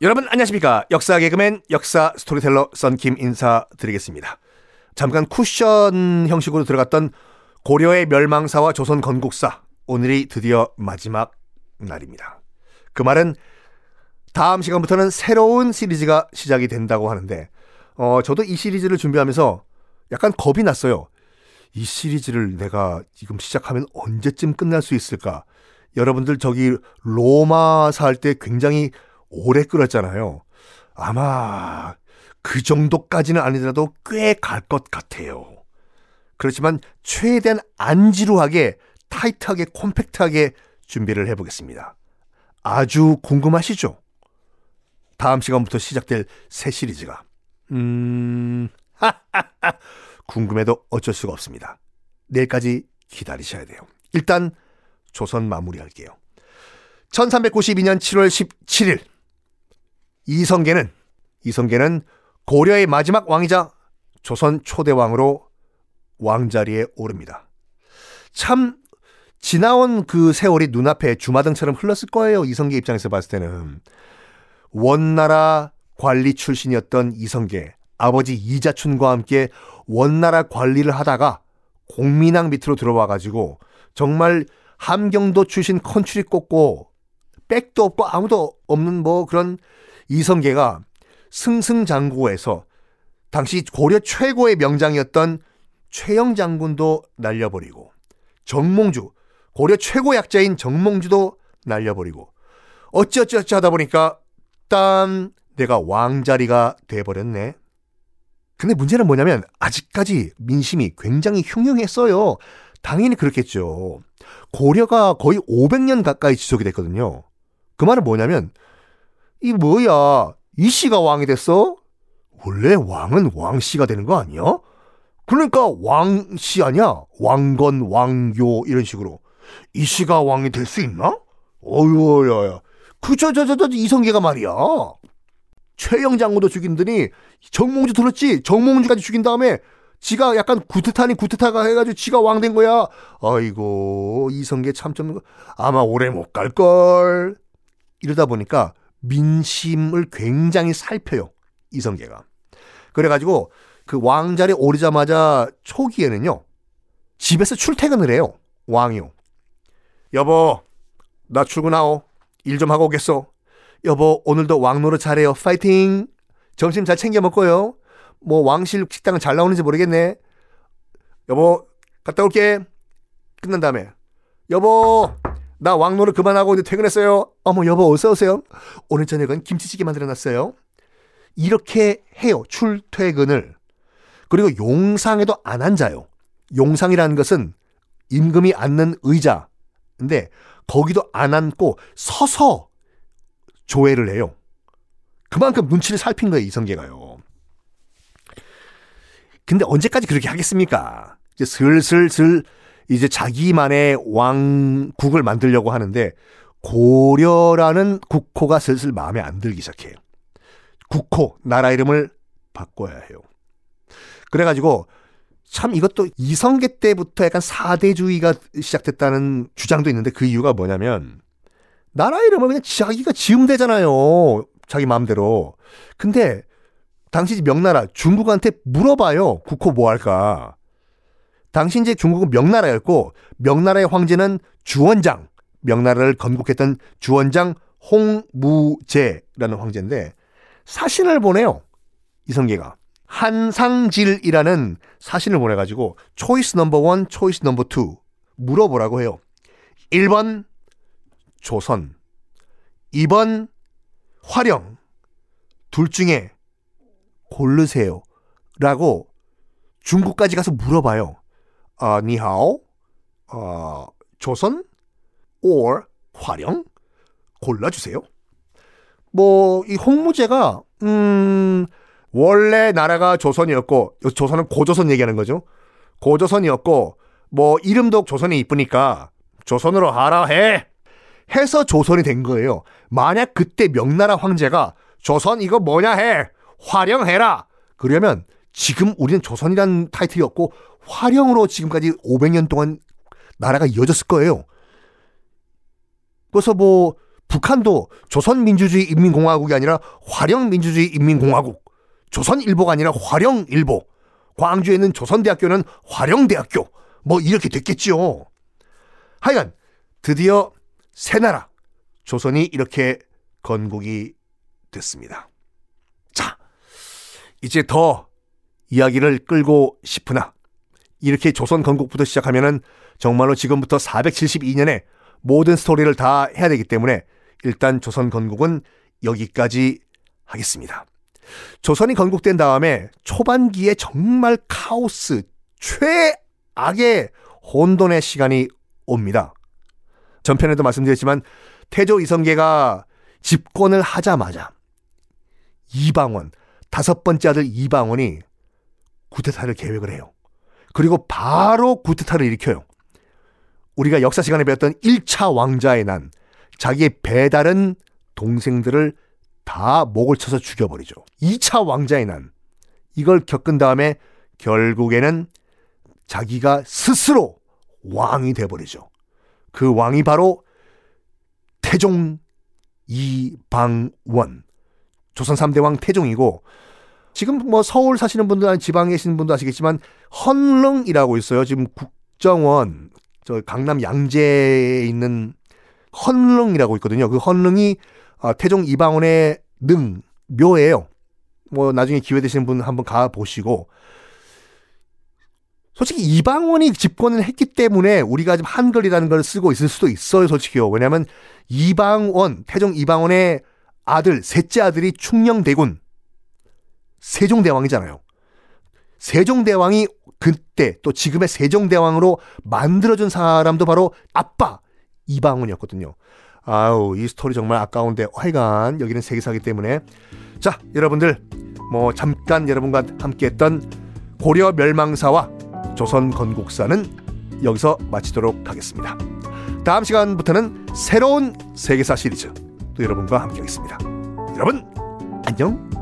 여러분 안녕하십니까? 역사 개그맨 역사 스토리텔러 썬킴 인사드리겠습니다. 잠깐 쿠션 형식으로 들어갔던 고려의 멸망사와 조선 건국사. 오늘이 드디어 마지막 날입니다. 그 말은 다음 시간부터는 새로운 시리즈가 시작이 된다고 하는데 어 저도 이 시리즈를 준비하면서 약간 겁이 났어요. 이 시리즈를 내가 지금 시작하면 언제쯤 끝날 수 있을까? 여러분들 저기 로마사 할때 굉장히 오래 끌었잖아요. 아마 그 정도까지는 아니더라도 꽤 갈 것 같아요. 그렇지만 최대한 안 지루하게 타이트하게 콤팩트하게 준비를 해보겠습니다. 아주 궁금하시죠? 다음 시간부터 시작될 새 시리즈가 음 궁금해도 어쩔 수가 없습니다. 내일까지 기다리셔야 돼요. 일단 조선 마무리할게요. 1392년 7월 17일 이성계는 이성계는 고려의 마지막 왕이자 조선 초대왕으로 왕자리에 오릅니다. 참 지나온 그 세월이 눈앞에 주마등처럼 흘렀을 거예요. 이성계 입장에서 봤을 때는 원나라 관리 출신이었던 이성계 아버지 이자춘과 함께 원나라 관리를 하다가 공민왕 밑으로 들어와 가지고 정말 함경도 출신 컨츄리 꽂고 백도 없고 아무도 없는 뭐 그런 이성계가 승승장구에서 당시 고려 최고의 명장이었던 최영 장군도 날려버리고 정몽주 고려 최고 약자인 정몽주도 날려버리고 어찌어찌어찌 하다 보니까 딴 내가 왕자리가 돼버렸네. 근데 문제는 뭐냐면 아직까지 민심이 굉장히 흉흉했어요. 당연히 그렇겠죠. 고려가 거의 500년 가까이 지속이 됐거든요. 그 말은 뭐냐면 이 뭐야 이 씨가 왕이 됐어? 원래 왕은 왕씨가 되는 거 아니야? 그러니까 왕씨 아니야? 왕건, 왕요 이런 식으로 이 씨가 왕이 될 수 있나? 어휴야야 그저 저 저 저 이성계가 말이야 최영 장군도 죽인더니 정몽주 들었지? 정몽주까지 죽인 다음에 지가 약간 구트타니 구트타가 해가지고 지가 왕 된 거야. 아이고 이성계 참 좀 아마 오래 못 갈걸. 이러다 보니까 민심을 굉장히 살펴요. 이성계가. 그래가지고 그 왕자리에 오르자마자 초기에는요. 집에서 출퇴근을 해요. 왕이요. 여보 나 출근하오. 일 좀 하고 오겠어. 여보 오늘도 왕노릇 잘해요. 파이팅. 점심 잘 챙겨 먹고요. 뭐 왕실 식당은 잘 나오는지 모르겠네. 여보 갔다 올게. 끝난 다음에 여보 나 왕노를 그만하고 이제 퇴근했어요. 어머 여보 어서 오세요. 오늘 저녁은 김치찌개 만들어놨어요. 이렇게 해요. 출퇴근을. 그리고 용상에도 안 앉아요. 용상이라는 것은 임금이 앉는 의자. 근데 거기도 안 앉고 서서 조회를 해요. 그만큼 눈치를 살핀 거예요, 이성계가요. 근데 언제까지 그렇게 하겠습니까? 이제 슬슬슬 이제 자기만의 왕국을 만들려고 하는데 고려라는 국호가 슬슬 마음에 안 들기 시작해요. 국호, 나라 이름을 바꿔야 해요. 그래가지고 참 이것도 이성계 때부터 약간 사대주의가 시작됐다는 주장도 있는데 그 이유가 뭐냐면 나라 이름을 그냥 자기가 지으면 되잖아요. 자기 마음대로. 근데 당시 명나라 중국한테 물어봐요. 국호 뭐 할까? 당시 이제 중국은 명나라였고 명나라의 황제는 주원장, 명나라를 건국했던 주원장 홍무제라는 황제인데 사신을 보내요. 이성계가. 한상질이라는 사신을 보내가지고 choice number one, choice number two 물어보라고 해요. 1번 조선, 2번 화령, 둘 중에 고르세요. 라고 중국까지 가서 물어봐요. 아, 你好, 어, 조선, or 화령 골라주세요. 뭐, 이 홍무제가, 음, 원래 나라가 조선이었고, 조선은 고조선 얘기하는 거죠. 고조선이었고, 뭐, 이름도 조선이 이쁘니까 조선으로 하라 해! 해서 조선이 된 거예요. 만약 그때 명나라 황제가 조선 이거 뭐냐 해! 화령해라! 그러면 지금 우리는 조선이란 타이틀이었고 화령으로 지금까지 500년 동안 나라가 이어졌을 거예요. 그래서 뭐 북한도 조선민주주의 인민공화국이 아니라 화령민주주의 인민공화국, 조선일보가 아니라 화령일보, 광주에 있는 조선대학교는 화령대학교, 뭐 이렇게 됐겠지요. 하여간 드디어 새 나라 조선이 이렇게 건국이 됐습니다. 자, 이제 더 이야기를 끌고 싶으나 이렇게 조선 건국부터 시작하면은 정말로 지금부터 472년에 모든 스토리를 다 해야 되기 때문에 일단 조선 건국은 여기까지 하겠습니다. 조선이 건국된 다음에 초반기에 정말 카오스, 최악의 혼돈의 시간이 옵니다. 전편에도 말씀드렸지만 태조 이성계가 집권을 하자마자 이방원, 다섯 번째 아들 이방원이 구테타를 계획을 해요. 그리고 바로 구테타를 일으켜요. 우리가 역사 시간에 배웠던 1차 왕자의 난, 자기의 배다른 동생들을 다 목을 쳐서 죽여버리죠. 2차 왕자의 난, 이걸 겪은 다음에 결국에는 자기가 스스로 왕이 돼버리죠. 그 왕이 바로 태종 이방원. 조선 3대 왕 태종이고 지금 뭐 서울 사시는 분들 지방에 계시는 분도 아시겠지만 헌릉이라고 있어요. 지금 국정원 저 강남 양재에 있는 헌릉이라고 있거든요. 그 헌릉이 아, 태종 이방원의 능 묘예요. 뭐 나중에 기회 되시는 분 한번 가 보시고 솔직히 이방원이 집권을 했기 때문에 우리가 지금 한글이라는 걸 쓰고 있을 수도 있어요, 솔직히요. 왜냐하면 이방원, 태종 이방원의 아들, 셋째 아들이 충녕대군, 세종대왕이잖아요. 세종대왕이 그때 또 지금의 세종대왕으로 만들어준 사람도 바로 아빠 이방원이었거든요. 아우, 이 스토리 정말 아까운데 하여간 여기는 세계사기 때문에 자, 여러분들 뭐 잠깐 여러분과 함께 했던 고려 멸망사와 조선 건국사는 여기서 마치도록 하겠습니다. 다음 시간부터는 새로운 세계사 시리즈 또 여러분과 함께 하겠습니다. 여러분 안녕